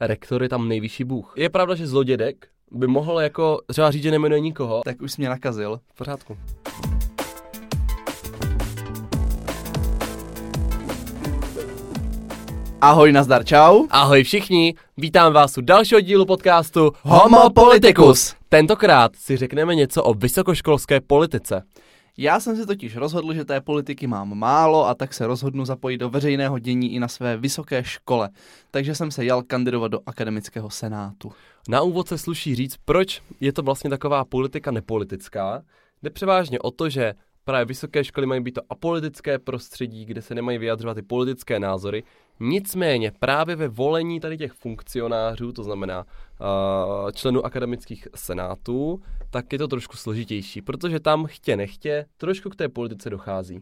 rektor je tam nejvyšší bůh. Je pravda, že zlodědek by mohl jako třeba říct, že nemenuje nikoho. Tak už jsi mě nakazil. V pořádku. Ahoj, nazdar, čau. Ahoj všichni, vítám vás u dalšího dílu podcastu Homo Politicus. Tentokrát si řekneme něco o vysokoškolské politice. Já jsem si totiž rozhodl, že té politiky mám málo a tak se rozhodnu zapojit do veřejného dění i na své vysoké škole. Takže jsem se jal kandidovat do akademického senátu. Na úvod se sluší říct, proč je to vlastně taková politika nepolitická. Jde převážně o to, že právě vysoké školy mají být to apolitické prostředí, kde se nemají vyjadřovat ty politické názory. Nicméně právě ve volení tady těch funkcionářů, to znamená uh, členů akademických senátů, tak je to trošku složitější, protože tam chtě nechtě trošku k té politice dochází.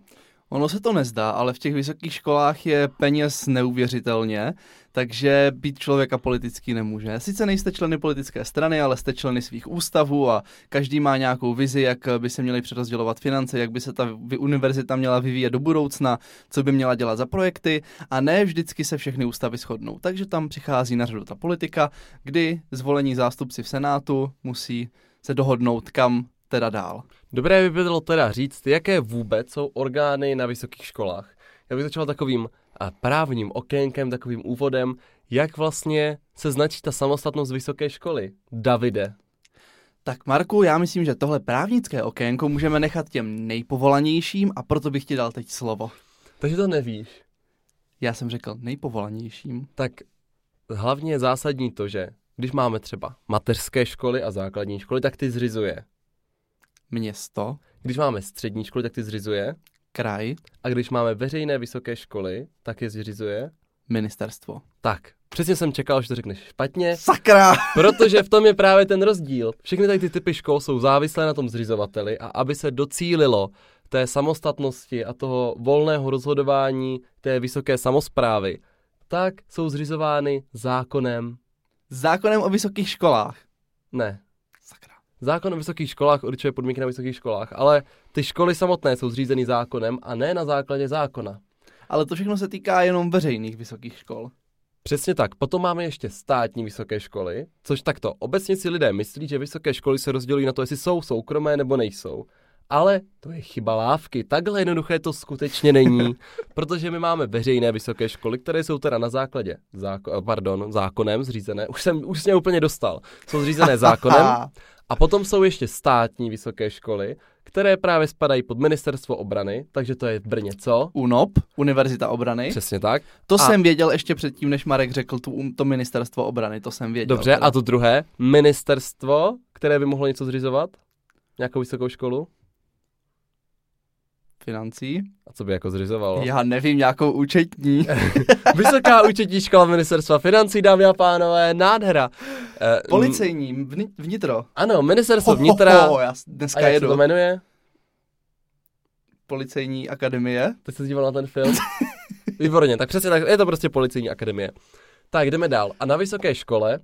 Ono se to nezdá, ale v těch vysokých školách je peněz neuvěřitelně, takže být člověka politický nemůže. Sice nejste členy politické strany, ale jste členy svých ústavů a každý má nějakou vizi, jak by se měly přerozdělovat finance, jak by se ta univerzita měla vyvíjet do budoucna, co by měla dělat za projekty a ne vždycky se všechny ústavy shodnou. Takže tam přichází na řadu ta politika, kdy zvolení zástupci v Senátu musí se dohodnout, kam teda dál. Dobré by bylo teda říct, jaké vůbec jsou orgány na vysokých školách. Já bych začal takovým právním okénkem, takovým úvodem, jak vlastně se značí ta samostatnost vysoké školy. Davide. Tak Marku, já myslím, že tohle právnické okénko můžeme nechat těm nejpovolanějším a proto bych ti dal teď slovo. Takže to nevíš. Já jsem řekl nejpovolanějším. Tak hlavně je zásadní to, že když máme třeba mateřské školy a základní školy, tak ty zřizuje město. Když máme střední školy, tak ty zřizuje. Kraj. A když máme veřejné vysoké školy, tak je zřizuje. Ministerstvo. Tak, přesně jsem čekal, že to řekneš špatně. Sakra! Protože v tom je právě ten rozdíl. Všechny tady ty typy škol jsou závislé na tom zřizovateli a aby se docílilo té samostatnosti a toho volného rozhodování té vysoké samozprávy, tak jsou zřizovány zákonem. Zákonem o vysokých školách? Ne, Zákon o vysokých školách určuje podmínky na vysokých školách, ale ty školy samotné jsou zřízeny zákonem a ne na základě zákona. Ale to všechno se týká jenom veřejných vysokých škol. Přesně tak. Potom máme ještě státní vysoké školy, což takto. Obecně si lidé myslí, že vysoké školy se rozdělují na to, jestli jsou soukromé nebo nejsou. Ale to je chyba lávky. Takhle jednoduché to skutečně není, protože my máme veřejné vysoké školy, které jsou teda na základě, záko- pardon, zákonem zřízené. Už jsem, už je úplně dostal. Jsou zřízené zákonem A potom jsou ještě státní vysoké školy, které právě spadají pod ministerstvo obrany, takže to je v Brně co? UNOP, Univerzita obrany. Přesně tak. To a... jsem věděl ještě předtím, než Marek řekl tu, to ministerstvo obrany, to jsem věděl. Dobře, teda. a to druhé, ministerstvo, které by mohlo něco zřizovat? Nějakou vysokou školu? Financí. A co by jako zřizovalo? Já nevím, nějakou účetní. Vysoká účetní škola ministerstva financí, dámy a pánové, nádhera. Uh, Policejní, vnitro. Ano, ministerstvo vnitra. Ho, ho, já dneska a jak jedu. se to jmenuje? Policejní akademie. Ty jsi díval na ten film? Výborně, tak přesně tak, je to prostě policejní akademie. Tak jdeme dál. A na vysoké škole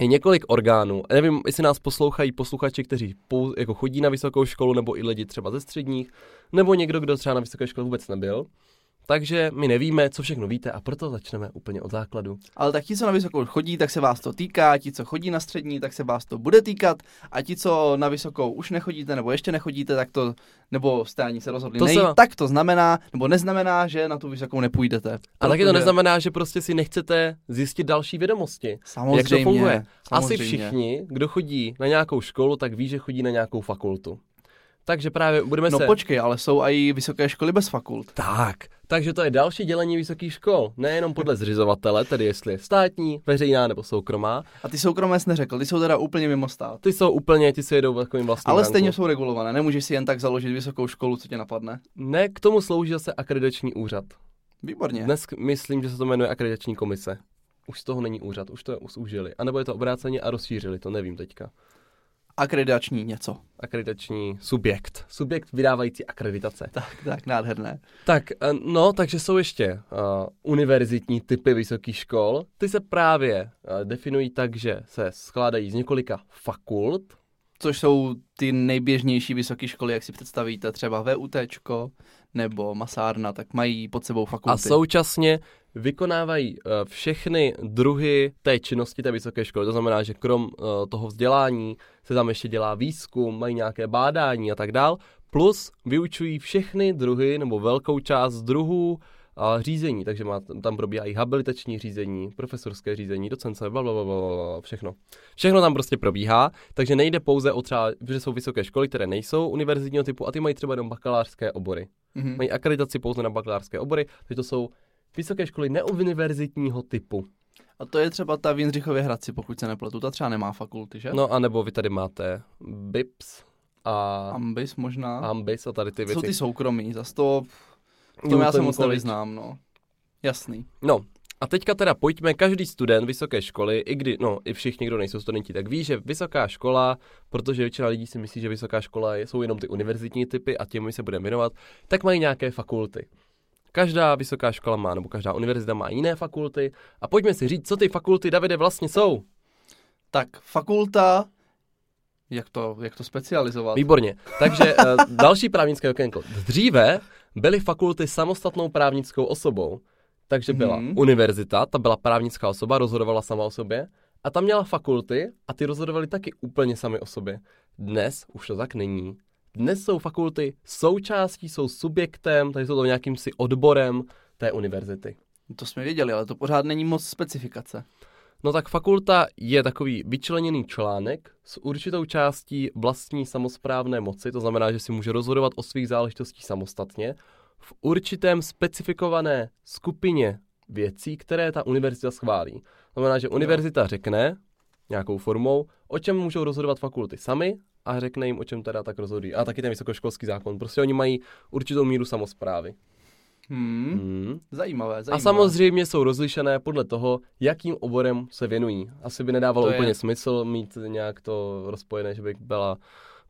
je několik orgánů. Nevím, jestli nás poslouchají posluchači, kteří pou, jako chodí na vysokou školu, nebo i lidi třeba ze středních, nebo někdo, kdo třeba na vysoké škole vůbec nebyl. Takže my nevíme, co všechno víte a proto začneme úplně od základu. Ale tak ti, co na vysokou chodí, tak se vás to týká, ti, co chodí na střední, tak se vás to bude týkat a ti, co na vysokou už nechodíte nebo ještě nechodíte, tak to, nebo jste ani se rozhodli to nejít, se... tak to znamená, nebo neznamená, že na tu vysokou nepůjdete. A taky to neznamená, že prostě si nechcete zjistit další vědomosti. Samozřejmě. Jak to funguje. Samozřejmě. Asi všichni, kdo chodí na nějakou školu, tak ví, že chodí na nějakou fakultu. Takže právě budeme no se... No počkej, ale jsou i vysoké školy bez fakult. Tak, takže to je další dělení vysokých škol. Nejenom podle zřizovatele, tedy jestli je státní, veřejná nebo soukromá. A ty soukromé jsi neřekl, ty jsou teda úplně mimo stát. Ty jsou úplně, ty si jedou takovým vlastním Ale ranku. stejně jsou regulované, nemůžeš si jen tak založit vysokou školu, co tě napadne. Ne, k tomu slouží zase akreditační úřad. Výborně. Dnes myslím, že se to jmenuje akreditační komise. Už z toho není úřad, už to zúžili. A nebo je to obráceně a rozšířili, to nevím teďka akreditační něco. Akreditační subjekt. Subjekt vydávající akreditace. Tak, tak, nádherné. Tak, eh, no, takže jsou ještě uh, univerzitní typy vysokých škol. Ty se právě uh, definují tak, že se skládají z několika fakult. Což jsou ty nejběžnější vysoké školy, jak si představíte, třeba VUT nebo Masárna, tak mají pod sebou fakulty. A současně vykonávají uh, všechny druhy té činnosti té vysoké školy. To znamená, že krom uh, toho vzdělání se tam ještě dělá výzkum, mají nějaké bádání a tak dál. Plus vyučují všechny druhy nebo velkou část druhů a řízení, takže má, tam probíhají habilitační řízení, profesorské řízení, docence, bla, bla, bla, bla, všechno. Všechno tam prostě probíhá, takže nejde pouze o třeba, že jsou vysoké školy, které nejsou univerzitního typu a ty mají třeba jenom bakalářské obory. Mm-hmm. Mají akreditaci pouze na bakalářské obory, takže to jsou vysoké školy neuniverzitního typu. A to je třeba ta v Jindřichově Hradci, pokud se nepletu, ta třeba nemá fakulty, že? No a nebo vy tady máte BIPS a... Ambis možná. Ambis a tady ty věci. Jsou ty soukromí, za to v tom já se moc nevyznám, no. Jasný. No, a teďka teda pojďme, každý student vysoké školy, i kdy, no, i všichni, kdo nejsou studenti, tak ví, že vysoká škola, protože většina lidí si myslí, že vysoká škola jsou jenom ty univerzitní typy a těmi se budeme věnovat, tak mají nějaké fakulty. Každá vysoká škola má, nebo každá univerzita má jiné fakulty. A pojďme si říct, co ty fakulty, Davide, vlastně jsou. Tak, fakulta jak to, jak to specializovat? Výborně. Takže uh, další právnické okénko. Dříve byly fakulty samostatnou právnickou osobou. Takže byla hmm. univerzita, ta byla právnická osoba, rozhodovala sama o sobě. A tam měla fakulty a ty rozhodovaly taky úplně sami o sobě. Dnes už to tak není. Dnes jsou fakulty součástí, jsou subjektem, takže jsou to nějakým si odborem té univerzity. To jsme věděli, ale to pořád není moc specifikace. No tak fakulta je takový vyčleněný článek s určitou částí vlastní samozprávné moci, to znamená, že si může rozhodovat o svých záležitostích samostatně, v určitém specifikované skupině věcí, které ta univerzita schválí. To znamená, že univerzita řekne nějakou formou, o čem můžou rozhodovat fakulty sami a řekne jim, o čem teda tak rozhodují. A taky ten vysokoškolský zákon. Prostě oni mají určitou míru samozprávy. Hmm. Hmm. Zajímavé, zajímavé. A samozřejmě jsou rozlišené podle toho, jakým oborem se věnují. Asi by nedávalo to úplně je... smysl mít nějak to rozpojené, že by byla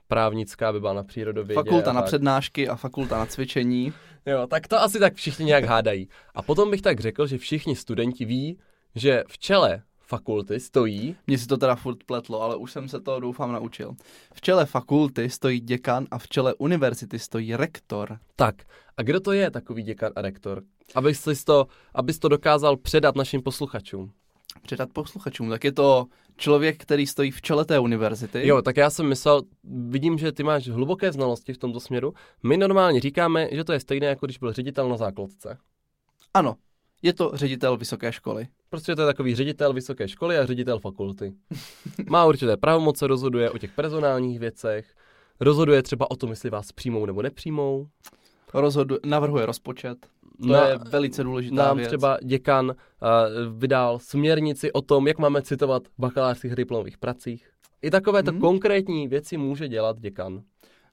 právnická, by byla na přírodovědě. Fakulta na přednášky a fakulta na cvičení. jo, tak to asi tak všichni nějak hádají. A potom bych tak řekl, že všichni studenti ví, že v čele fakulty stojí... Mně si to teda furt pletlo, ale už jsem se to doufám naučil. V čele fakulty stojí děkan a v čele univerzity stojí rektor. Tak, a kdo to je takový děkan a rektor? Abys to, abys to dokázal předat našim posluchačům. Předat posluchačům, tak je to člověk, který stojí v čele té univerzity. Jo, tak já jsem myslel, vidím, že ty máš hluboké znalosti v tomto směru. My normálně říkáme, že to je stejné, jako když byl ředitel na základce. Ano, je to ředitel vysoké školy. Prostě to je takový ředitel vysoké školy a ředitel fakulty. Má určité pravomoce, rozhoduje o těch personálních věcech, rozhoduje třeba o tom, jestli vás přijmou nebo nepřijmou. Rozhoduje, navrhuje rozpočet. To Na, je velice důležitá nám věc. třeba děkan uh, vydal směrnici o tom, jak máme citovat v bakalářských diplomových pracích. I takovéto hmm. konkrétní věci může dělat děkan.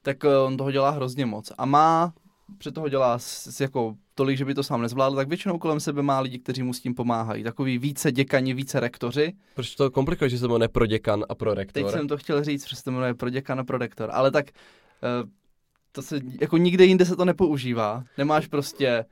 Tak uh, on toho dělá hrozně moc. A má před toho dělá s, s jako tolik, že by to sám nezvládl, tak většinou kolem sebe má lidi, kteří mu s tím pomáhají. Takový více děkani, více rektoři. Proč to komplikuje, že se jmenuje pro děkan a pro rektor? Teď jsem to chtěl říct, že se jmenuje pro děkan a pro rektor, ale tak uh, to se, jako nikde jinde se to nepoužívá. Nemáš prostě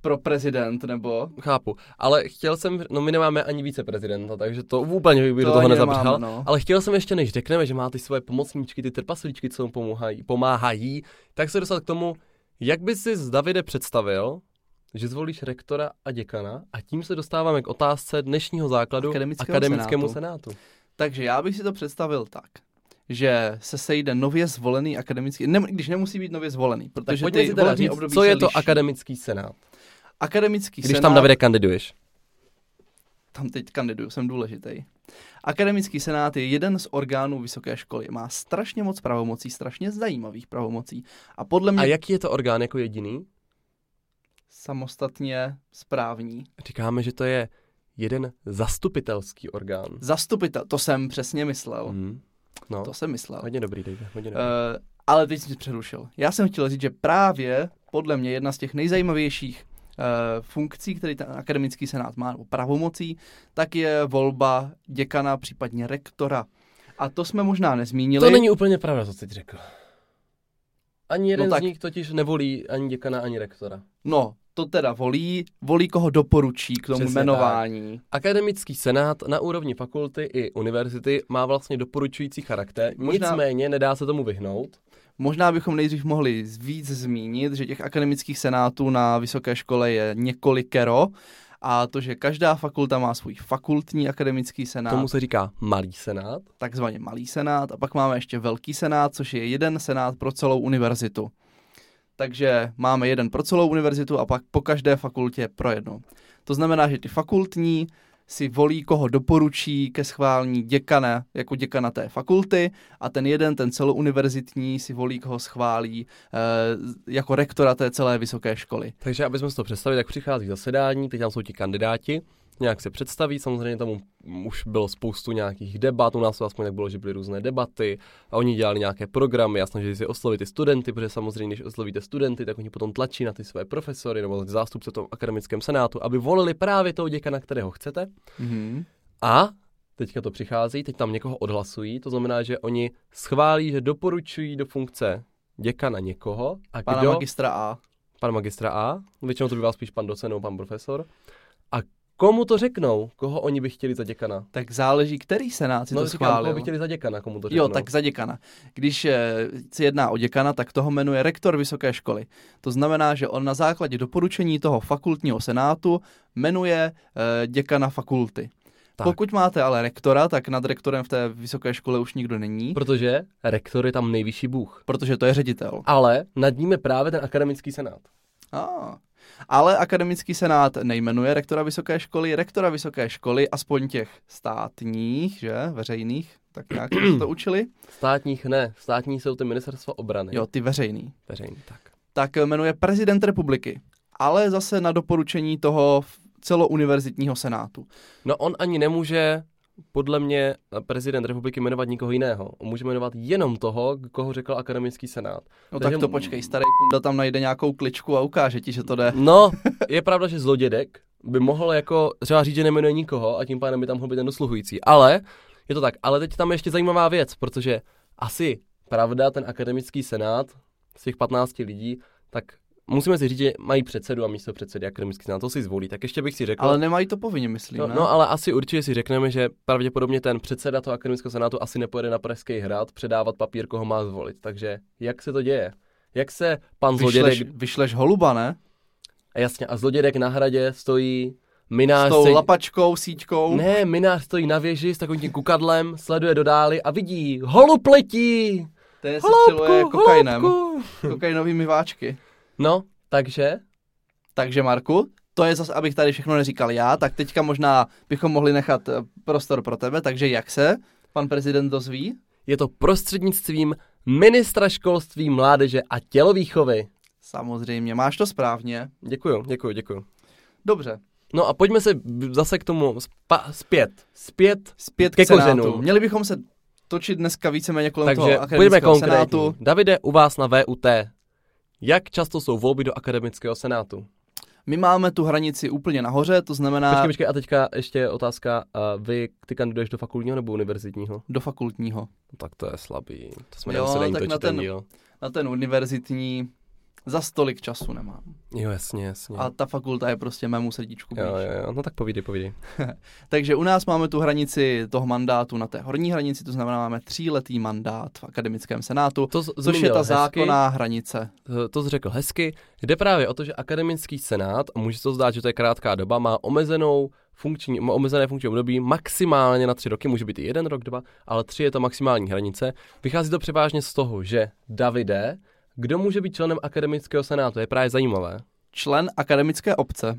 pro prezident, nebo? Chápu, ale chtěl jsem, no my nemáme ani více prezidenta, takže to úplně bych to do toho nezabřel, no. ale chtěl jsem ještě, než řekneme, že má ty svoje pomocníčky, ty trpaslíčky, co mu pomáhají, pomáhají, tak se dostat k tomu, jak by si z Davide představil, že zvolíš rektora a děkana a tím se dostáváme k otázce dnešního základu akademickému senátu. senátu. Takže já bych si to představil tak, že se sejde nově zvolený akademický, ne, když nemusí být nově zvolený, protože tak ty teda říct, co je to liší. akademický senát? Akademický Když senát... tam, Davide, kandiduješ. Tam teď kandiduju, jsem důležitý. Akademický senát je jeden z orgánů vysoké školy. Má strašně moc pravomocí, strašně zajímavých pravomocí. A podle mě... A jaký je to orgán jako jediný? Samostatně správní. Říkáme, že to je jeden zastupitelský orgán. Zastupitel, to jsem přesně myslel. Mm. No. To jsem myslel. Hodně dobrý, Dave, hodně dobrý. Uh, ale teď jsem přerušil. Já jsem chtěl říct, že právě podle mě jedna z těch nejzajímavějších funkcí, který ten akademický senát má, nebo pravomocí, tak je volba děkana, případně rektora. A to jsme možná nezmínili. To není úplně pravda, co jsi řekl. Ani jeden no tak... z nich totiž nevolí ani děkana, ani rektora. No, to teda volí, volí koho doporučí k tomu Přesně jmenování. Akademický senát na úrovni fakulty i univerzity má vlastně doporučující charakter, Možná- nicméně nedá se tomu vyhnout. Možná bychom nejdřív mohli víc zmínit, že těch akademických senátů na vysoké škole je několikero a to, že každá fakulta má svůj fakultní akademický senát, Tomu se říká malý senát. takzvaně malý senát, a pak máme ještě velký senát, což je jeden senát pro celou univerzitu. Takže máme jeden pro celou univerzitu a pak po každé fakultě pro jednu. To znamená, že ty fakultní si volí, koho doporučí ke schválení děkana, jako děkana té fakulty a ten jeden, ten celouniverzitní, si volí, koho schválí eh, jako rektora té celé vysoké školy. Takže abychom si to představili, tak přichází zasedání, teď tam jsou ti kandidáti, nějak se představí, samozřejmě tam už bylo spoustu nějakých debat, u nás to aspoň tak bylo, že byly různé debaty a oni dělali nějaké programy a snažili si oslovit ty studenty, protože samozřejmě, když oslovíte studenty, tak oni potom tlačí na ty své profesory nebo zástupce v tom akademickém senátu, aby volili právě toho děkana, kterého chcete. Mhm. A teďka to přichází, teď tam někoho odhlasují, to znamená, že oni schválí, že doporučují do funkce děkana někoho a Pana kdo? magistra A. pan magistra A, většinou to bývá spíš pan docent nebo pan profesor. A komu to řeknou, koho oni by chtěli za děkana? Tak záleží, který senát si no, to říkám, schválil. koho by chtěli za děkana, komu to řeknou. Jo, tak za děkana. Když eh, se jedná o děkana, tak toho jmenuje rektor vysoké školy. To znamená, že on na základě doporučení toho fakultního senátu jmenuje eh, děkana fakulty. Tak. Pokud máte ale rektora, tak nad rektorem v té vysoké škole už nikdo není, Protože rektor je tam nejvyšší bůh. protože to je ředitel. Ale nad ním je právě ten akademický senát. A. Ale akademický senát nejmenuje rektora vysoké školy. Rektora vysoké školy, aspoň těch státních, že, veřejných, tak nějak jsme to učili. Státních ne, státní jsou ty ministerstva obrany. Jo, ty veřejný. Veřejný, tak. tak jmenuje prezident republiky, ale zase na doporučení toho celouniverzitního senátu. No on ani nemůže podle mě prezident republiky jmenovat nikoho jiného. On může jmenovat jenom toho, koho řekl akademický senát. No Takže tak to počkej, starý kunda tam najde nějakou kličku a ukáže ti, že to jde. No, je pravda, že zlodědek by mohl jako třeba říct, že nemenuje nikoho a tím pádem by tam mohl být ten dosluhující. Ale, je to tak, ale teď tam je ještě zajímavá věc, protože asi pravda, ten akademický senát z těch 15 lidí, tak musíme si říct, že mají předsedu a místo předsedy akademický senát, to si zvolí. Tak ještě bych si řekl, Ale nemají to povinně, myslím, No, ne? no ale asi určitě si řekneme, že pravděpodobně ten předseda toho akademického senátu asi nepojede na Pražský hrad předávat papír, koho má zvolit. Takže jak se to děje? Jak se pan vyšleš, zlodědek... vyšleš holuba, ne? A jasně, a zlodědek na hradě stojí, S minář tou se... lapačkou, síťkou. Ne, minář stojí na věži s takovým tím kukadlem, sleduje do dály a vidí, holub letí! Ten se střeluje kokainem. holubku! Kokainovými váčky. No, takže Takže Marku, to je zase, abych tady všechno neříkal já, tak teďka možná bychom mohli nechat eh, prostor pro tebe, takže jak se pan prezident dozví? je to prostřednictvím ministra školství, mládeže a tělovýchovy. Samozřejmě, máš to správně. Děkuju, děkuju, děkuju. Dobře, No a pojďme se zase k tomu spa- zpět. Zpět. zpět Ke k senátu. kořenům. Měli bychom se točit dneska víceméně kolem Takže toho akademického senátu. Davide, u vás na VUT. Jak často jsou volby do akademického senátu? My máme tu hranici úplně nahoře, to znamená Počkej, počkej, a teďka ještě otázka. A vy, ty kandiduješ do fakultního nebo univerzitního? do fakultního. No, tak to je slabý. To jsme Jo, nemuseli tak na ten ten- díl. Na ten univerzitní za stolik času nemám. Jo, jasně, jasně. A ta fakulta je prostě mému srdíčku blíž. Jo, jo, jo, no tak povídej, povídej. Takže u nás máme tu hranici toho mandátu na té horní hranici, to znamená máme tříletý mandát v akademickém senátu, To z- což je ta hezky. zákonná hranice. Eh, to jsi řekl hezky, jde právě o to, že akademický senát, a může se to zdát, že to je krátká doba, má omezenou funkční, omezené funkční období maximálně na tři roky, může být i jeden rok, dva, ale tři je to maximální hranice. Vychází to převážně z toho, že Davide, kdo může být členem akademického senátu, je právě zajímavé. Člen akademické obce.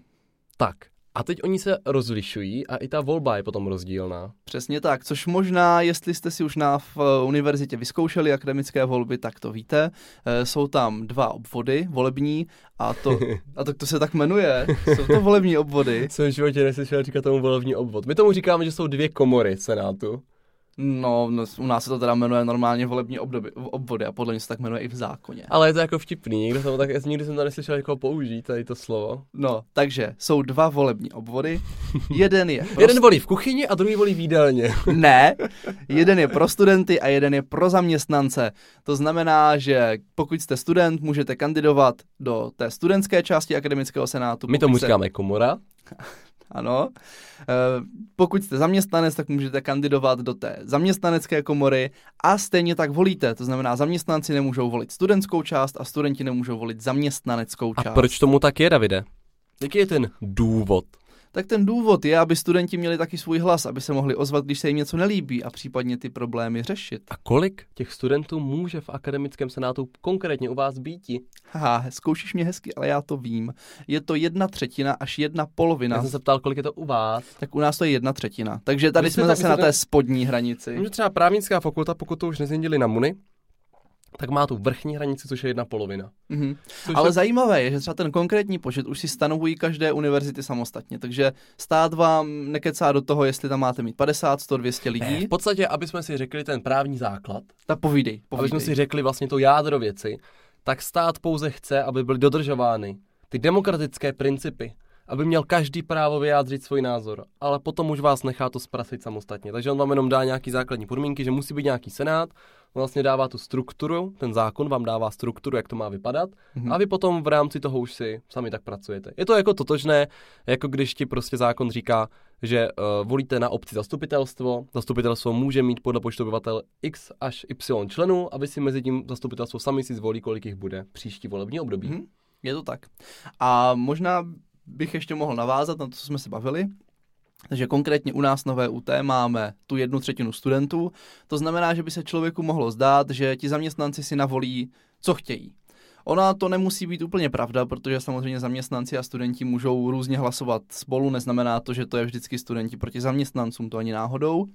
Tak, a teď oni se rozlišují a i ta volba je potom rozdílná. Přesně tak, což možná, jestli jste si už na v eh, univerzitě vyzkoušeli akademické volby, tak to víte. Eh, Jsou tam dva obvody volební a to, a to, to se tak jmenuje. Jsou to volební obvody. Jsem v životě neslyšel říkat tomu volební obvod. My tomu říkáme, že jsou dvě komory senátu. No, no, u nás se to teda jmenuje normálně volební obdoby, obvody a podle mě se tak jmenuje i v zákoně. Ale je to jako vtipný, nikdo jsem, tak, nikdy jsem to neslyšel jako použít, tady to slovo. No, takže jsou dva volební obvody. Jeden je... Pro... jeden volí v kuchyni a druhý volí v jídelně. ne, jeden je pro studenty a jeden je pro zaměstnance. To znamená, že pokud jste student, můžete kandidovat do té studentské části akademického senátu. My tomu říkáme komora. ano. Eh, pokud jste zaměstnanec, tak můžete kandidovat do té zaměstnanecké komory a stejně tak volíte. To znamená, zaměstnanci nemůžou volit studentskou část a studenti nemůžou volit zaměstnaneckou část. A proč tomu tak je, Davide? Jaký je ten důvod? Tak ten důvod je, aby studenti měli taky svůj hlas, aby se mohli ozvat, když se jim něco nelíbí a případně ty problémy řešit. A kolik těch studentů může v akademickém senátu konkrétně u vás být? Haha, zkoušíš mě hezky, ale já to vím. Je to jedna třetina až jedna polovina. Já jsem se ptal, kolik je to u vás. Tak u nás to je jedna třetina. Takže tady jsme zase na té spodní hranici. Může třeba právnická fakulta, pokud to už nezměnili na MUNI, tak má tu vrchní hranici, což je jedna polovina. Mm-hmm. Ale je... zajímavé je, že třeba ten konkrétní počet už si stanovují každé univerzity samostatně, takže stát vám nekecá do toho, jestli tam máte mít 50, 100, 200 lidí. Ne, v podstatě, aby jsme si řekli ten právní základ, tak povídej, povídej. Aby jsme si řekli vlastně to jádro věci, tak stát pouze chce, aby byly dodržovány ty demokratické principy, aby měl každý právo vyjádřit svůj názor, ale potom už vás nechá to zprasit samostatně. Takže on vám jenom dá nějaký základní podmínky, že musí být nějaký senát, vlastně dává tu strukturu, ten zákon vám dává strukturu, jak to má vypadat mm-hmm. a vy potom v rámci toho už si sami tak pracujete. Je to jako totožné, jako když ti prostě zákon říká, že uh, volíte na obci zastupitelstvo, zastupitelstvo může mít podle počtu obyvatel x až y členů a vy si mezi tím zastupitelstvo sami si zvolí, kolik jich bude příští volební období. Mm-hmm. Je to tak. A možná bych ještě mohl navázat na to, co jsme se bavili. Takže konkrétně u nás nové UT máme tu jednu třetinu studentů. To znamená, že by se člověku mohlo zdát, že ti zaměstnanci si navolí, co chtějí. Ona to nemusí být úplně pravda, protože samozřejmě zaměstnanci a studenti můžou různě hlasovat spolu, neznamená to, že to je vždycky studenti proti zaměstnancům, to ani náhodou.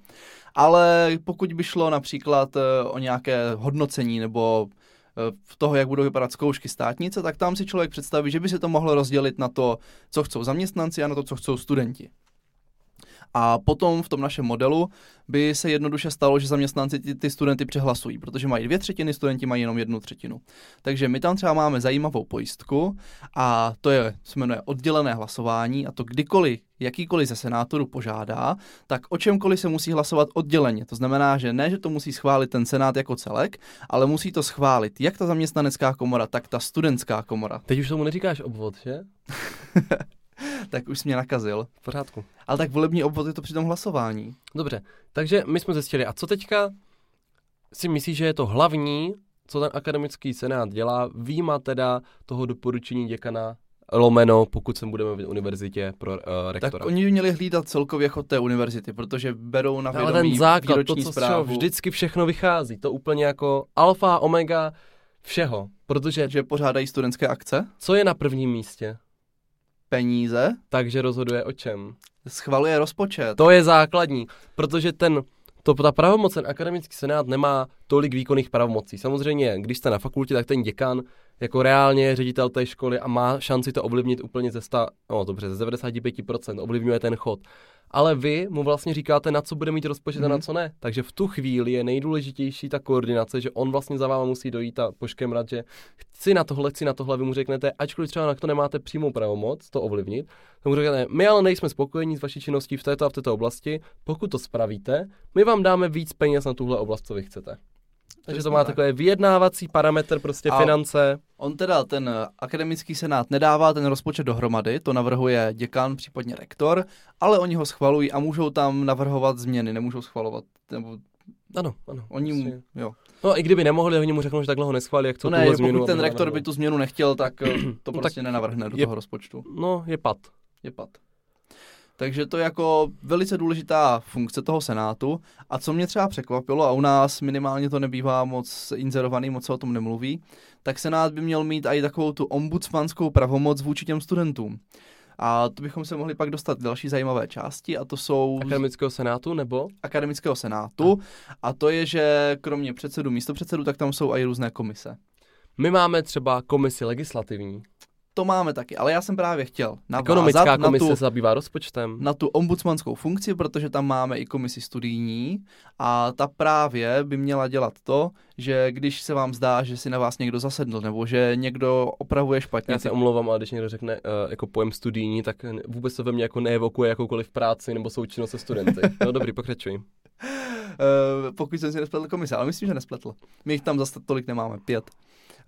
Ale pokud by šlo například eh, o nějaké hodnocení nebo toho, jak budou vypadat zkoušky státnice, tak tam si člověk představí, že by se to mohlo rozdělit na to, co chcou zaměstnanci a na to, co chcou studenti. A potom v tom našem modelu by se jednoduše stalo, že zaměstnanci ty, ty studenty přehlasují, protože mají dvě třetiny, studenti mají jenom jednu třetinu. Takže my tam třeba máme zajímavou pojistku a to je, se jmenuje oddělené hlasování a to kdykoliv jakýkoliv ze senátorů požádá, tak o čemkoliv se musí hlasovat odděleně. To znamená, že ne, že to musí schválit ten senát jako celek, ale musí to schválit jak ta zaměstnanecká komora, tak ta studentská komora. Teď už tomu neříkáš obvod, že? tak už jsi mě nakazil. V pořádku. Ale tak volební obvod je to při tom hlasování. Dobře, takže my jsme zjistili, a co teďka si myslíš, že je to hlavní, co ten akademický senát dělá, výjima teda toho doporučení děkana lomeno, pokud se budeme v univerzitě pro uh, rektora. Tak oni měli hlídat celkově chod té univerzity, protože berou na vědomí Ale ten základ, to, co zprávu. vždycky všechno vychází, to úplně jako alfa, omega všeho, protože... Že pořádají studentské akce? Co je na prvním místě? Peníze. Takže rozhoduje o čem? Schvaluje rozpočet. To je základní, protože ten, to, ta pravomoc, ten akademický senát nemá tolik výkonných pravomocí. Samozřejmě, když jste na fakultě, tak ten děkan jako reálně je ředitel té školy a má šanci to ovlivnit úplně ze 100, no dobře, ze 95%, ovlivňuje ten chod ale vy mu vlastně říkáte, na co bude mít rozpočet mm-hmm. a na mhm. co ne. Takže v tu chvíli je nejdůležitější ta koordinace, že on vlastně za váma musí dojít a poškemrat, že chci na tohle, chci na tohle, vy mu řeknete, ačkoliv třeba na to nemáte přímou pravomoc to ovlivnit, tak mu řeknete, my ale nejsme spokojení s vaší činností v této a v této oblasti, pokud to spravíte, my vám dáme víc peněz na tuhle oblast, co vy chcete. Takže to má tak. takové vyjednávací parametr, prostě a finance. On teda, ten akademický senát nedává ten rozpočet dohromady, to navrhuje děkan, případně rektor, ale oni ho schvalují a můžou tam navrhovat změny, nemůžou schvalovat. Nebo... Ano, ano. Oni mu, jo. No i kdyby nemohli, oni mu řeknou, že takhle ho neschválí, jak co no ne, změnu. Pokud ten rektor by tu změnu nechtěl, tak eh, to no, prostě tak nenavrhne do je, toho rozpočtu. No, je pad. Je pad. Takže to je jako velice důležitá funkce toho Senátu. A co mě třeba překvapilo, a u nás minimálně to nebývá moc inzerovaný, moc se o tom nemluví, tak Senát by měl mít i takovou tu ombudsmanskou pravomoc vůči těm studentům. A to bychom se mohli pak dostat k další zajímavé části a to jsou... Akademického senátu nebo? Akademického senátu a to je, že kromě předsedu, místopředsedu, tak tam jsou i různé komise. My máme třeba komisi legislativní. To máme taky, ale já jsem právě chtěl navázat Ekonomická na komise tu, se zabývá rozpočtem. na tu ombudsmanskou funkci, protože tam máme i komisi studijní a ta právě by měla dělat to, že když se vám zdá, že si na vás někdo zasedl nebo že někdo opravuje špatně, Já se omlouvám, ale když někdo řekne uh, jako pojem studijní, tak vůbec to ve mně jako neevokuje jakoukoliv práci nebo součinnost se studenty. No dobrý, pokračuj. Eh, pokud jsem si nespletl komise, ale myslím, že nespletl. My jich tam zase tolik nemáme, pět.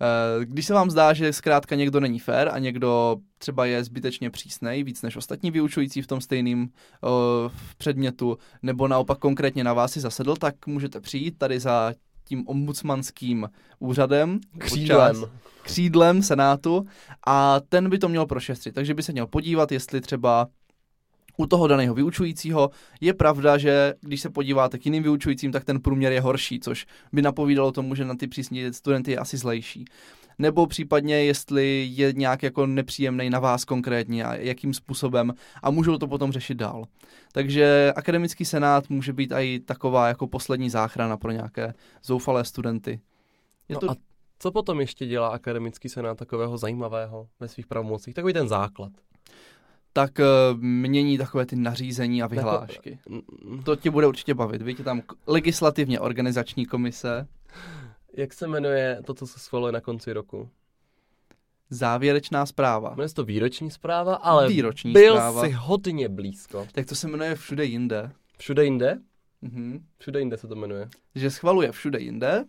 Eh, Když se vám zdá, že zkrátka někdo není fair a někdo třeba je zbytečně přísnej, víc než ostatní vyučující v tom stejném předmětu, nebo naopak konkrétně na vás si zasedl, tak můžete přijít tady za tím ombudsmanským úřadem, Křídlem. křídlem Senátu a ten by to měl prošetřit. Takže by se měl podívat, jestli třeba u toho daného vyučujícího je pravda, že když se podíváte k jiným vyučujícím, tak ten průměr je horší, což by napovídalo tomu, že na ty přísně studenty je asi zlejší. Nebo případně, jestli je nějak jako nepříjemný na vás konkrétně a jakým způsobem a můžou to potom řešit dál. Takže akademický senát může být i taková jako poslední záchrana pro nějaké zoufalé studenty. Je No to a co potom ještě dělá akademický senát takového zajímavého ve svých pravomocích? Takový ten základ. Tak eh, mění takové ty nařízení a vyhlášky. Mm, To tě bude určitě bavit. Víte, tam legislativně organizační komise, Jak se jmenuje to, co se schvaluje na konci roku? závěrečná zpráva. Jmenuje se to výroční zpráva, ale Výroční byl zpráva. si hodně blízko. Tak to se jmenuje všude jinde. Všude jinde? Mhm. Všude jinde se to jmenuje. Že schvaluje všude jinde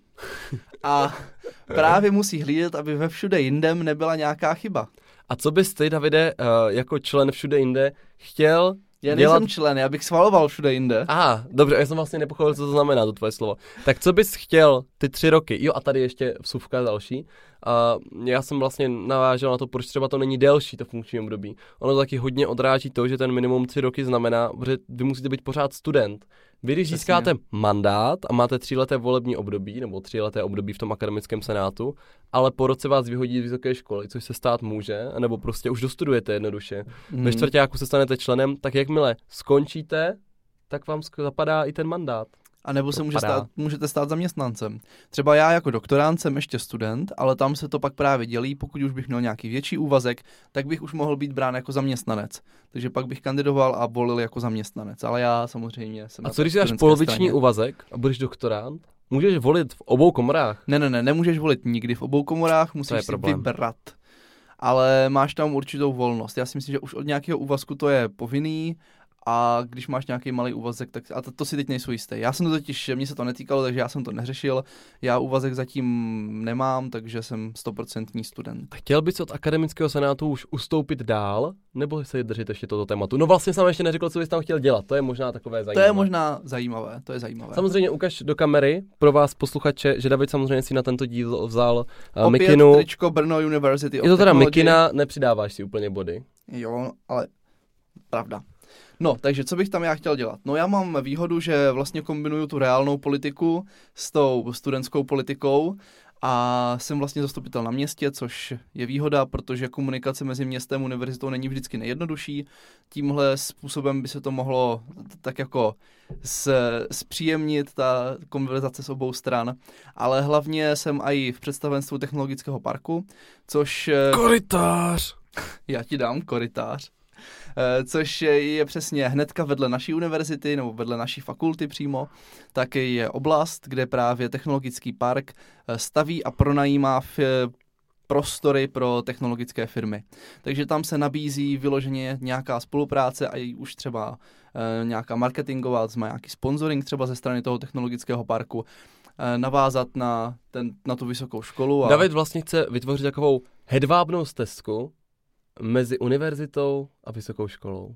a právě musí hlídat, aby ve všude jindem nebyla nějaká chyba. A co bys ty, Davide, uh, jako člen všude jinde, chtěl Já dělat... nejsem člen, já bych schvaloval všude jinde. Aha, dobře, já jsem vlastně nepochopil, co to znamená, to tvoje slovo. Tak co bys chtěl ty tři roky? Jo, a tady ještě vsuvka další. A já jsem vlastně navážel na to, proč třeba to není delší, to funkční období. Ono to taky hodně odráží to, že ten minimum tři roky znamená, že vy musíte být pořád student. Vy, když Přesně. získáte mandát a máte tříleté volební období, nebo tříleté období v tom akademickém senátu, ale po roce vás vyhodí z vysoké školy, což se stát může, nebo prostě už dostudujete jednoduše. Mhm. Ve čtvrtáku se stanete členem, tak jakmile skončíte, tak vám zapadá i ten mandát. A nebo se může stát, můžete stát zaměstnancem. Třeba já jako doktorant jsem ještě student, ale tam se to pak právě dělí, pokud už bych měl nějaký větší úvazek, tak bych už mohl být brán jako zaměstnanec. Takže pak bych kandidoval a volil jako zaměstnanec. Ale já samozřejmě jsem A co když studentské poloviční straně. úvazek a budeš doktorant? Můžeš volit v obou komorách. Ne, ne, ne, nemůžeš volit nikdy v obou komorách, musíš si problém. vybrat. Ale máš tam určitou volnost. Já si myslím, že už od nějakého úvazku to je povinný a když máš nějaký malý úvazek, tak a to, to si teď nejsou jistý. Já jsem to totiž, mně se to netýkalo, takže já jsem to neřešil. Já úvazek zatím nemám, takže jsem stoprocentní student. Chtěl bys od akademického senátu už ustoupit dál, nebo se držet ještě toto tématu? No vlastně jsem ještě neřekl, co bys tam chtěl dělat. To je možná takové To zajímavé. je možná zajímavé, to je zajímavé. Samozřejmě ukaž do kamery pro vás posluchače, že David samozřejmě si na tento díl vzal uh, Opět Mikinu. tričko Brno University Je to teda Technology. Mikina, nepřidáváš si úplně body. Jo, ale pravda. No, takže co bych tam já chtěl dělat? No já mám výhodu, že vlastně kombinuju tu reálnou politiku s tou studentskou politikou a jsem vlastně zastupitel na městě, což je výhoda, protože komunikace mezi městem a univerzitou není vždycky nejjednodušší. Tímhle způsobem by se to mohlo tak jako zpříjemnit ta konverzace s obou stran, ale hlavně jsem i v představenstvu technologického parku, což eh, Korytář! já ti dám korytář. Eh, Což je přesně hnedka vedle naší univerzity nebo vedle naší fakulty přímo, tak je oblast, kde právě technologický park eh, staví a pronajímá v prostory pro technologické firmy. Takže tam se nabízí vyloženě nějaká spolupráce a i už třeba eh, nějaká marketingová, má nějaký sponsoring třeba ze strany toho technologického parku, eh, navázat na, ten, na tu vysokou školu. A... David vlastně chce vytvořit takovou hedvábnou stezku mezi univerzitou a vysokou školou.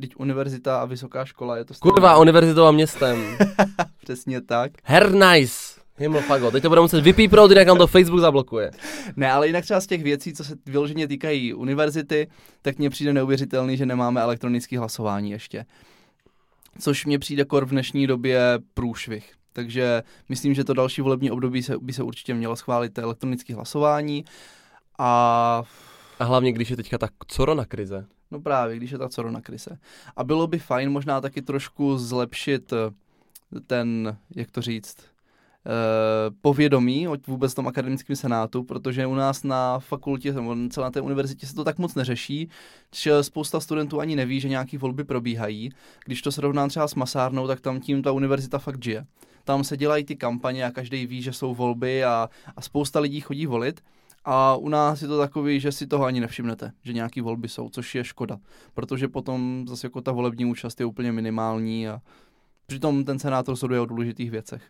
Teď univerzita a vysoká škola je to stejné. Kurva, univerzitou a městem. Přesně tak. Her nice. Himmelfago, teď to budeme muset vypíprout, jinak nám to Facebook zablokuje. Ne, ale jinak třeba z těch věcí, co se vyloženě týkají univerzity, tak mně přijde neuvěřitelný, že nemáme elektronické hlasování ještě. Což mně přijde kor v dnešní době průšvih. Takže myslím, že to další volební období se, by se určitě mělo schválit elektronické hlasování. A A hlavně, když je teďka ta corona krize. no právě, když je ta corona krize. A bylo by fajn možná taky trošku zlepšit eh, ten, jak to říct, povědomí o vůbec tom akademickém senátu, protože u nás na fakultě nebo celé té univerzitě se to tak moc neřeší, že spousta studentů ani neví, že nějaké volby probíhají. Když to srovnám třeba s masárnou, tak tam tím ta univerzita fakt žije. Tam se dělají ty kampaně a každý ví, že jsou volby a, a spousta lidí chodí volit. A u nás je to takový, že si toho ani nevšimnete, že nějaký volby jsou, což je škoda, protože potom zase jako ta volební účast je úplně minimální a přitom ten senát rozhoduje o důležitých věcech.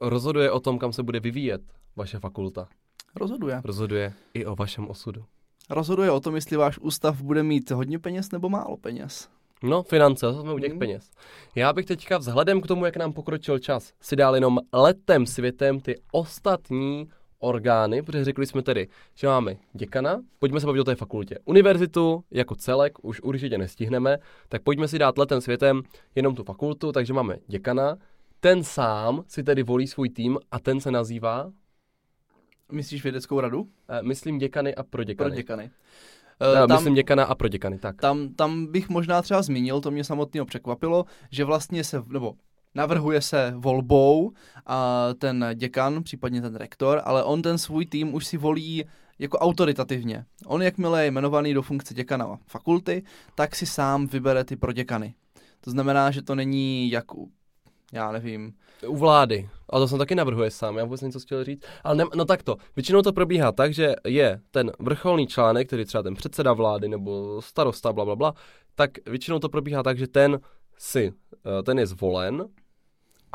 Rozhoduje o tom, kam se bude vyvíjet vaše fakulta. Rozhoduje. Rozhoduje i o vašem osudu. Rozhoduje o tom, jestli váš ústav bude mít hodně peněz nebo málo peněz. No, finance, to jsme u těch hmm. peněz. Já bych teďka vzhledem k tomu, jak nám pokročil čas, si dal jenom letem světem ty ostatní orgány, protože řekli jsme tedy, že máme děkana, pojďme se bavit o té fakultě. Univerzitu jako celek už určitě nestihneme, tak pojďme si dát letem světem jenom tu fakultu, takže máme děkana, ten sám si tedy volí svůj tým a ten se nazývá? Myslíš vědeckou radu? E, myslím děkany a proděkany. Proděkany. Uh, tam, myslím děkana a proděkany, tak. Tam, tam bych možná třeba zmínil, to mě samotného překvapilo, že vlastně se, nebo navrhuje se volbou a ten děkan, případně ten rektor, ale on ten svůj tým už si volí jako autoritativně. On jakmile je jmenovaný do funkce děkana fakulty, tak si sám vybere ty proděkany. To znamená, že to není jak u, já nevím. U vlády. A to jsem taky navrhuje sám, já vůbec něco chtěl říct. Ale ne, no tak to. Většinou to probíhá tak, že je ten vrcholný článek, který třeba ten předseda vlády nebo starosta, bla, bla, bla, tak většinou to probíhá tak, že ten si, eh, ten je zvolen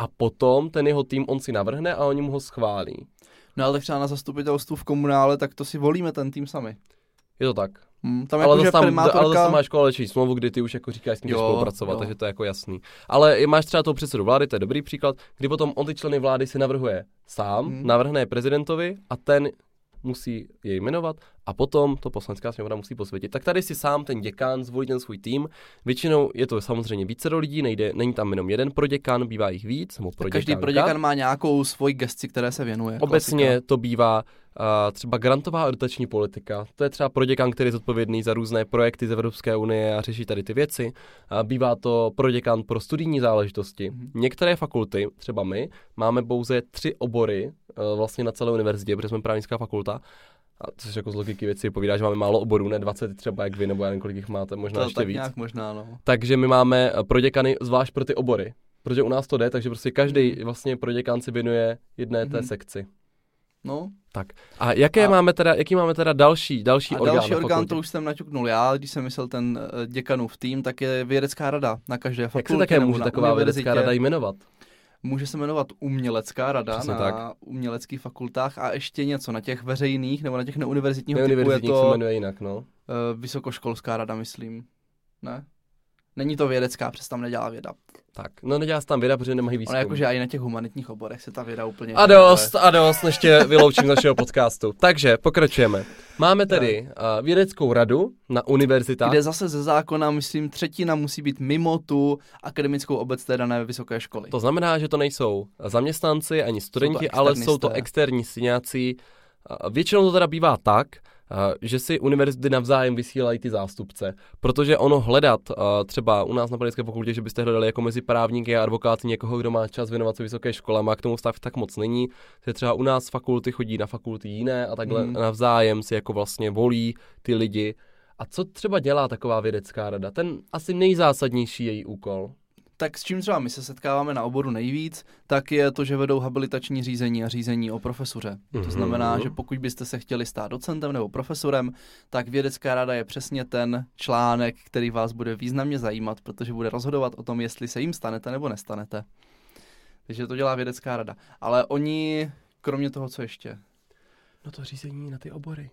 a potom ten jeho tým on si navrhne a oni mu ho schválí. No ale třeba na zastupitelstvu v komunále, tak to si volíme ten tým sami. Je to tak. Hmm, tam ale, jako, zase tam, primátorka... ale zase máš koaliční smlouvu, kdy ty už jako říkáš s ním spolupracovat, jo. takže to je jako jasný. Ale máš třeba toho předsedu vlády, to je dobrý příklad, kdy potom on ty členy vlády si navrhuje sám, hmm. navrhne prezidentovi a ten musí jej jmenovat a potom to poslanecká sněmovna musí posvětit. Tak tady si sám ten děkán zvolí ten svůj tým. Většinou je to samozřejmě více do lidí, nejde, není tam jenom jeden proděkan, bývá jich víc. Nebo Každý proděkan má nějakou svoji gesci, které se věnuje. Obecně klasika. to bývá uh, třeba grantová a dotační politika. To je třeba proděkan, který je zodpovědný za různé projekty z Evropské unie a řeší tady ty věci. Uh, bývá to proděkan pro studijní záležitosti. Mm-hmm. Některé fakulty, třeba my, máme pouze tři obory uh, vlastně na celé univerzitě, protože jsme právnická fakulta a což jako z logiky věci povídá, že máme málo oborů, ne 20 třeba jak vy, nebo já nevím, kolik jich máte, možná to ještě tak víc. Nějak možná, no. Takže my máme pro děkany zvlášť pro ty obory. Protože u nás to jde, takže prostě každý mm. vlastně pro děkan si věnuje jedné té mm. sekci. No. Tak. A jaké a máme teda, jaký máme teda další, další a orgán další orgán, to už jsem naťuknul já, když jsem myslel ten uh, děkanův tým, tak je vědecká rada na každé fakultě. Jak se také může taková vědecká rada jmenovat? Může se jmenovat umělecká rada Přesně na tak. uměleckých fakultách a ještě něco na těch veřejných nebo na těch neuniverzitních typu je to se jmenuje jinak, no. Uh, vysokoškolská rada, myslím. Ne? Není to vědecká, přes tam nedělá věda. Tak, no nedělá se tam věda, protože nemají výzkum. Ale jakože i na těch humanitních oborech se ta věda úplně... A dost, a dost, než tě vyloučím z našeho podcastu. Takže, pokračujeme. Máme tedy uh, vědeckou radu na univerzitách. Kde zase ze zákona, myslím, třetina musí být mimo tu akademickou obec té dané vysoké školy. To znamená, že to nejsou zaměstnanci ani studenti, jsou ale jsou to externí syňáci. Většinou to teda bývá tak, že si univerzity navzájem vysílají ty zástupce, protože ono hledat třeba u nás na právnické fakultě, že byste hledali jako mezi právníky a advokáty někoho, kdo má čas věnovat se vysoké škole, má k tomu stav tak moc není, že třeba u nás fakulty chodí na fakulty jiné a takhle mm. navzájem si jako vlastně volí ty lidi. A co třeba dělá taková vědecká rada? Ten asi nejzásadnější její úkol tak s čím třeba my se setkáváme na oboru nejvíc, tak je to, že vedou habilitační řízení a řízení o profesuře. Mm-hmm. To mhm. znamená, že pokud byste se chtěli stát docentem nebo profesorem, tak vědecká rada je přesně ten článek, který vás bude významně zajímat, protože bude rozhodovat o tom, jestli se jim stanete nebo nestanete. Takže to dělá vědecká rada. Ale oni, kromě toho, co ještě? No to řízení na ty obory.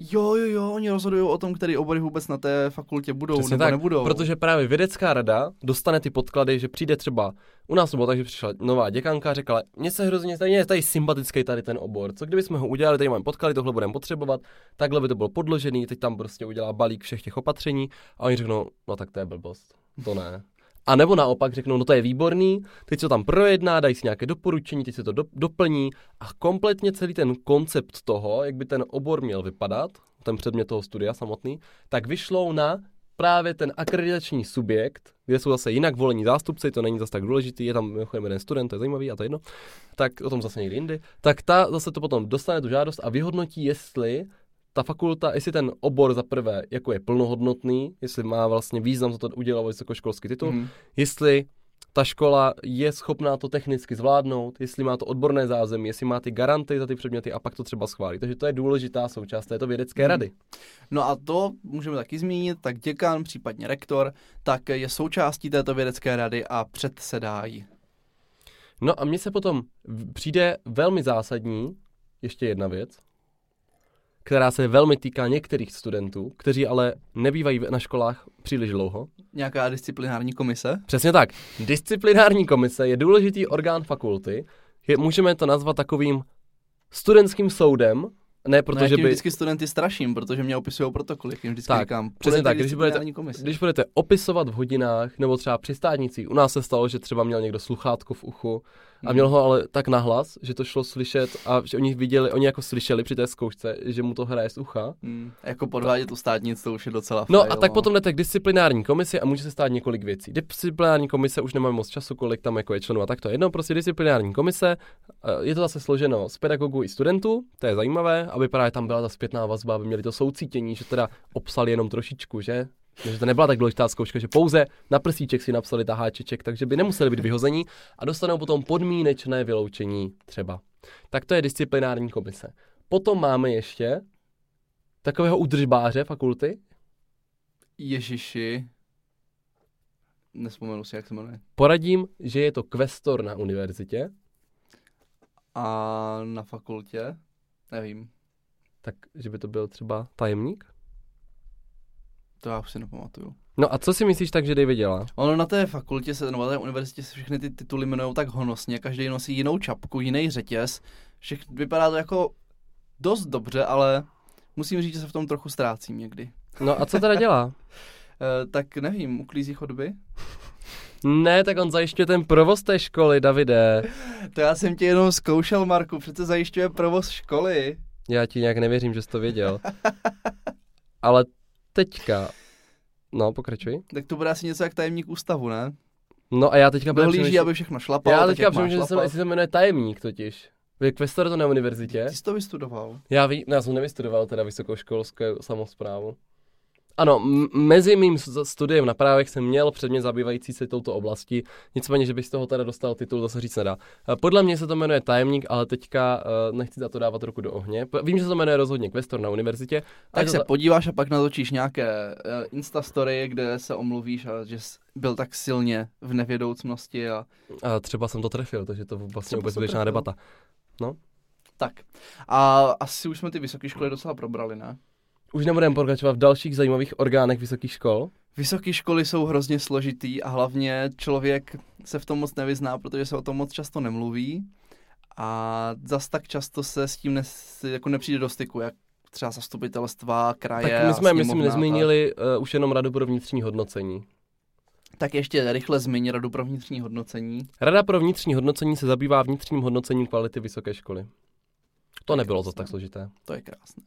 Jo, jo, jo, oni rozhodují o tom, který obory vůbec na té fakultě budou Přesně nebo tak, nebudou. Protože právě vědecká rada dostane ty podklady, že přijde třeba, u nás to bylo tak, že přišla nová děkanka a řekla, mně se hrozně tady je tady sympatický tady ten obor, co kdybychom ho udělali, tady máme podklady, tohle budeme potřebovat, takhle by to bylo podložený, teď tam prostě udělá balík všech těch opatření a oni řeknou, no tak to je blbost, to ne. A nebo naopak řeknou, no to je výborný, teď se to tam projedná, dají si nějaké doporučení, teď se to do, doplní. A kompletně celý ten koncept toho, jak by ten obor měl vypadat, ten předmět toho studia samotný, tak vyšlou na právě ten akreditační subjekt, kde jsou zase jinak volení zástupci, to není zase tak důležitý, je tam mimochodem jeden student, to je zajímavý a to je jedno, tak o tom zase někdy jindy, tak ta zase to potom dostane tu žádost a vyhodnotí, jestli ta fakulta, jestli ten obor za prvé, jako je plnohodnotný, jestli má vlastně význam za to udělat vysokoškolský titul, mm. jestli ta škola je schopná to technicky zvládnout, jestli má to odborné zázemí, jestli má ty garanty za ty předměty a pak to třeba schválí. Takže to je důležitá součást této vědecké hmm. rady. No a to můžeme taky zmínit, tak děkan, případně rektor, tak je součástí této vědecké rady a předsedá jí. No a mně se potom přijde velmi zásadní ještě jedna věc, která se velmi týká některých studentů, kteří ale nebývají na školách příliš dlouho. Nějaká disciplinární komise? Přesně tak. Disciplinární komise je důležitý orgán fakulty. Je, můžeme to nazvat takovým studentským soudem, ne, protože no, by... vždycky studenty straším, protože mě opisují protokoly, jim vždycky tak, říkám, přesně tak, když budete, když budete opisovat v hodinách, nebo třeba při státnicích, u nás se stalo, že třeba měl někdo sluchátko v uchu a měl ho ale tak nahlas, že to šlo slyšet a že oni viděli, oni jako slyšeli při té zkoušce, že mu to hraje z ucha. Hmm. Jako podvádět tu státnic, to už je docela No fail, a tak no. potom jdete k disciplinární komisi a může se stát několik věcí. Disciplinární komise už nemáme moc času, kolik tam jako je členů a tak to je jedno, prostě disciplinární komise, eh, je to zase složeno z pedagogů i studentů, to je zajímavé, aby právě tam byla ta zpětná vazba, aby měli to soucítění, že teda obsali jenom trošičku, že že to nebyla tak důležitá zkouška, že pouze na prsíček si napsali taháčeček, takže by nemuseli být vyhození a dostanou potom podmínečné vyloučení třeba. Tak to je disciplinární komise. Potom máme ještě takového udržbáře fakulty. Ježiši. Nespomenu si, jak se jmenuje. Poradím, že je to kvestor na univerzitě. A na fakultě? Nevím. Tak, že by to byl třeba tajemník? To já už si nepamatuju. No a co si myslíš tak, že David dělá? Ono na té fakultě, se, nebo na té univerzitě se všechny ty tituly jmenují tak honosně, každý nosí jinou čapku, jiný řetěz. Všech, vypadá to jako dost dobře, ale musím říct, že se v tom trochu ztrácím někdy. No a co teda dělá? uh, tak nevím, uklízí chodby? Ne, tak on zajišťuje ten provoz té školy, Davide. to já jsem tě jenom zkoušel, Marku, přece zajišťuje provoz školy. Já ti nějak nevěřím, že jsi to věděl. Ale teďka, no pokračuj. Tak to bude asi něco jak tajemník ústavu, ne? No a já teďka... Dohlíží, aby všechno šlapalo. Já teďka přemýšlím, že se, jestli se jmenuje tajemník totiž. Vy kvestor to na univerzitě. Ty jsi to vystudoval. Já, ví, no, já jsem nevystudoval teda vysokoškolskou samozprávu. Ano, m- mezi mým studiem na právech jsem měl předmět zabývající se touto oblasti, nicméně, že bych z toho teda dostal titul, zase říct nedá. Eh, podle mě se to jmenuje tajemník, ale teďka uh, nechci za to dávat ruku do ohně. Vím, že se to jmenuje rozhodně kvestor na univerzitě. Tak se za... podíváš a pak natočíš nějaké uh, Instastory, kde se omluvíš a že jsi byl tak silně v nevědoucnosti. A... a třeba jsem to trefil, takže to vlastně vůbec běžná debata. No. Tak. A asi už jsme ty vysoké školy docela probrali, ne? Už nebudeme pokračovat v dalších zajímavých orgánech vysokých škol? Vysoké školy jsou hrozně složitý a hlavně člověk se v tom moc nevyzná, protože se o tom moc často nemluví a zas tak často se s tím ne, jako nepřijde do styku, jak třeba zastupitelstva, kraje Tak my jsme, myslím, nezmínili uh, už jenom Radu pro vnitřní hodnocení. Tak ještě rychle zmiň Radu pro vnitřní hodnocení. Rada pro vnitřní hodnocení se zabývá vnitřním hodnocením kvality vysoké školy. To, to nebylo zase tak složité. To je krásné.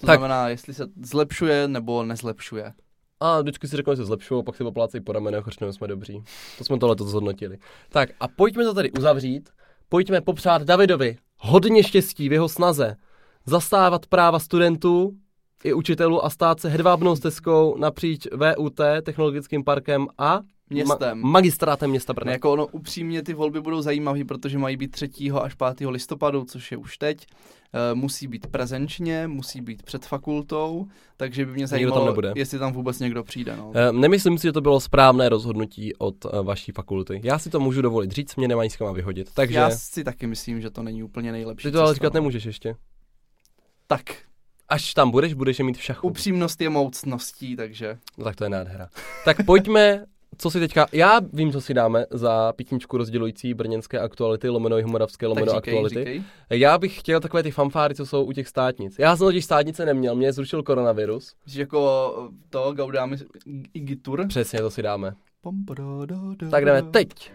To tak. znamená, jestli se zlepšuje nebo nezlepšuje. A vždycky si řekl, že se zlepšují, pak si poplácejí po ramenech, řečnou, jsme dobří. To jsme tohle zhodnotili. Tak a pojďme to tady uzavřít. Pojďme popřát Davidovi hodně štěstí v jeho snaze zastávat práva studentů i učitelů a stát se hedvábnou stezkou napříč VUT, technologickým parkem a městem. Ma- magistrátem města Brna. Jako ono upřímně ty volby budou zajímavé, protože mají být 3. až 5. listopadu, což je už teď. E, musí být prezenčně, musí být před fakultou, takže by mě zajímalo, tam nebude. jestli tam vůbec někdo přijde. No. E, nemyslím si, že to bylo správné rozhodnutí od e, vaší fakulty. Já si to můžu dovolit říct, mě nemají s kama vyhodit. Takže... Já si taky myslím, že to není úplně nejlepší. Ty to ale říkat nemůžeš ještě. Tak, Až tam budeš, budeš je mít v šachu. Upřímnost je moucností, takže... No tak to je nádhera. tak pojďme co si teďka, já vím, co si dáme za písničku rozdělující brněnské aktuality, lomeno i moravské, lomeno říkej, aktuality. Říkej. Já bych chtěl takové ty fanfáry, co jsou u těch státnic. Já jsem totiž státnice neměl, mě zrušil koronavirus. Jsi jako to Gaudáme Igitur? Přesně, to si dáme. Tak jdeme teď.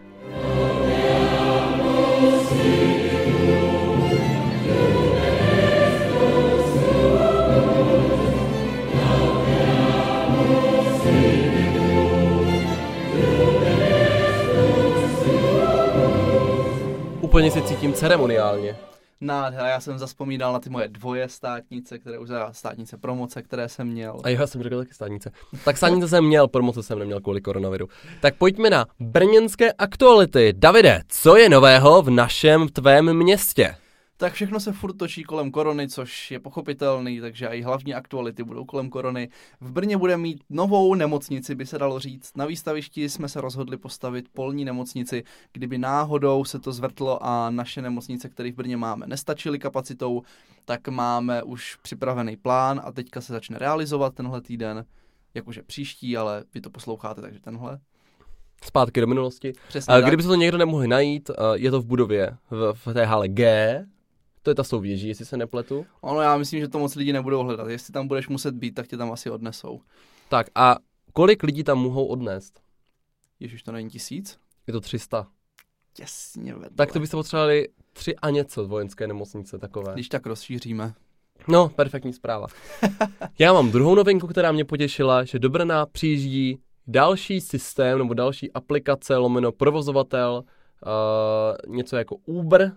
Úplně si cítím ceremoniálně. Nádhera, já jsem zaspomínal na ty moje dvoje státnice, které už státnice promoce, které jsem měl. A já jsem řekl taky státnice. Tak státnice jsem měl, promoce jsem neměl kvůli koronaviru. Tak pojďme na brněnské aktuality. Davide, co je nového v našem tvém městě? Tak všechno se furt točí kolem korony, což je pochopitelný, takže i hlavní aktuality budou kolem korony. V Brně bude mít novou nemocnici, by se dalo říct. Na výstavišti jsme se rozhodli postavit polní nemocnici, kdyby náhodou se to zvrtlo a naše nemocnice, které v Brně máme, nestačily kapacitou, tak máme už připravený plán a teďka se začne realizovat tenhle týden, jakože příští, ale vy to posloucháte, takže tenhle zpátky do minulosti. Přesně Kdyby se to někdo nemohl najít, je to v budově, v, v té hale G, to je ta souvěží, jestli se nepletu. Ono, já myslím, že to moc lidi nebudou hledat. Jestli tam budeš muset být, tak tě tam asi odnesou. Tak a kolik lidí tam mohou odnést? Ježiš, to není tisíc? Je to 300. Těsně vedle. Tak to byste potřebovali tři a něco vojenské nemocnice takové. Když tak rozšíříme. No, perfektní zpráva. Já mám druhou novinku, která mě potěšila, že do Brna přijíždí další systém nebo další aplikace lomeno provozovatel, uh, něco jako Uber,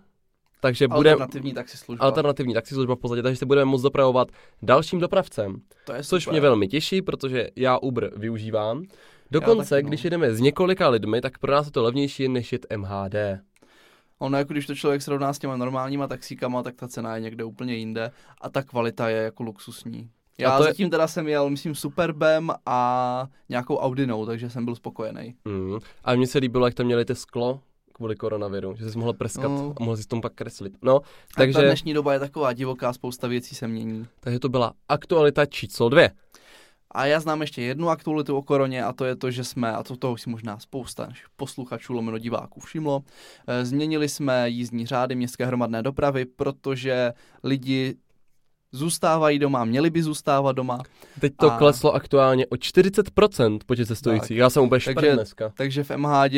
takže bude alternativní taxislužba. Alternativní taxislužba v podstatě, takže se budeme moct dopravovat dalším dopravcem. To je což super. mě velmi těší, protože já Uber využívám. Dokonce, taky, no. když jedeme s několika lidmi, tak pro nás je to levnější než jet MHD. Ono, jako když to člověk srovná s těma normálníma taxíkama, tak ta cena je někde úplně jinde a ta kvalita je jako luxusní. Já to zatím je... teda jsem jel, myslím, Superbem a nějakou Audinou, takže jsem byl spokojený. Mm. A mně se líbilo, jak tam měli ty sklo, kvůli koronaviru, že jsi mohl prskat no. a mohl si tom pak kreslit. No, takže... ta dnešní doba je taková divoká, spousta věcí se mění. Takže to byla aktualita číslo dvě. A já znám ještě jednu aktualitu o koroně a to je to, že jsme, a to toho si možná spousta našich posluchačů lomeno diváků všimlo, eh, změnili jsme jízdní řády městské hromadné dopravy, protože lidi zůstávají doma, měli by zůstávat doma. Teď to a... kleslo aktuálně o 40% počet cestujících. Já jsem úplně takže, dneska. Takže v MHD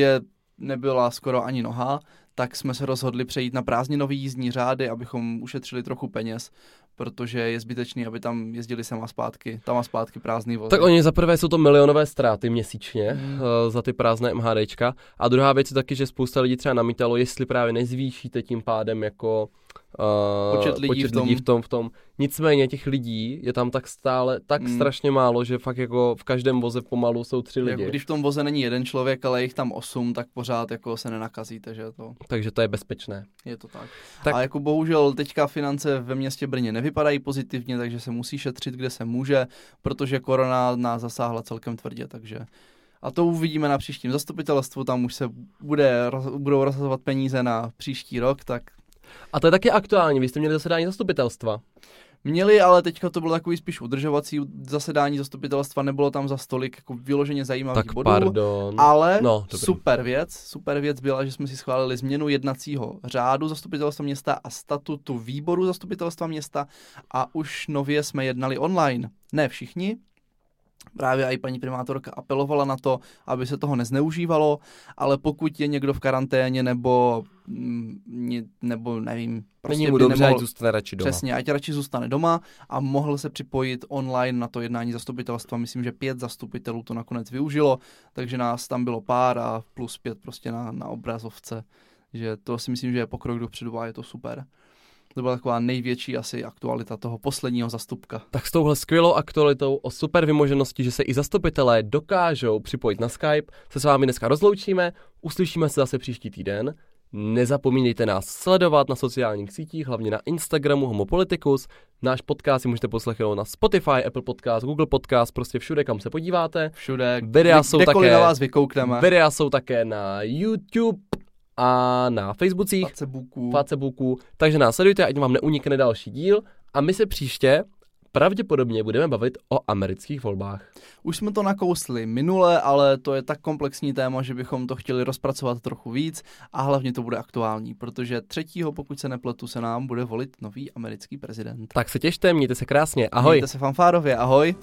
nebyla skoro ani noha, tak jsme se rozhodli přejít na prázdninový jízdní řády, abychom ušetřili trochu peněz, protože je zbytečný, aby tam jezdili sem a zpátky, tam a zpátky prázdný vozy. Tak oni za prvé jsou to milionové ztráty měsíčně mm. uh, za ty prázdné MHDčka a druhá věc je taky, že spousta lidí třeba namítalo, jestli právě nezvýšíte tím pádem jako uh, počet lidí, počet v, tom. lidí v, tom, v tom. Nicméně těch lidí je tam tak stále, tak mm. strašně málo, že fakt jako v každém voze pomalu jsou tři lidi. Jako když v tom voze není jeden člověk, ale jich tam osm, tak pořád jako se nenakazíte, že to. Takže to je bezpečné. Je to tak. tak. A jako bohužel teďka finance ve městě Brně nevypadají pozitivně, takže se musí šetřit, kde se může, protože korona nás zasáhla celkem tvrdě, takže a to uvidíme na příštím zastupitelstvu, tam už se bude, budou rozhazovat peníze na příští rok, tak a to je taky aktuální, vy jste měli zasedání zastupitelstva. Měli, ale teďka to bylo takový spíš udržovací zasedání zastupitelstva, nebylo tam za stolik jako vyloženě zajímavých tak bodů. pardon. Ale no, super věc, super věc byla, že jsme si schválili změnu jednacího řádu zastupitelstva města a statutu výboru zastupitelstva města a už nově jsme jednali online. Ne všichni, Právě i paní primátorka apelovala na to, aby se toho nezneužívalo, ale pokud je někdo v karanténě nebo, mm, nebo nevím, prostě Není mu dobře, nemohl, ať zůstane radši doma. Přesně, ať radši zůstane doma a mohl se připojit online na to jednání zastupitelstva. Myslím, že pět zastupitelů to nakonec využilo, takže nás tam bylo pár a plus pět prostě na, na obrazovce. Že to si myslím, že je pokrok dopředu a je to super. To byla taková největší asi aktualita toho posledního zastupka. Tak s touhle skvělou aktualitou o super vymoženosti, že se i zastupitelé dokážou připojit na Skype, se s vámi dneska rozloučíme, uslyšíme se zase příští týden. Nezapomínejte nás sledovat na sociálních sítích, hlavně na Instagramu Homopoliticus. Náš podcast si můžete poslechnout na Spotify, Apple Podcast, Google Podcast, prostě všude, kam se podíváte. Všude, videa jsou také, na vás vykoukneme. Videa jsou také na YouTube, a na Facebookích, Facebooku. Facebooku, takže nás sledujte, ať vám neunikne další díl a my se příště pravděpodobně budeme bavit o amerických volbách. Už jsme to nakousli minule, ale to je tak komplexní téma, že bychom to chtěli rozpracovat trochu víc a hlavně to bude aktuální, protože třetího, pokud se nepletu, se nám bude volit nový americký prezident. Tak se těšte, mějte se krásně, ahoj. Mějte se fanfárově, ahoj.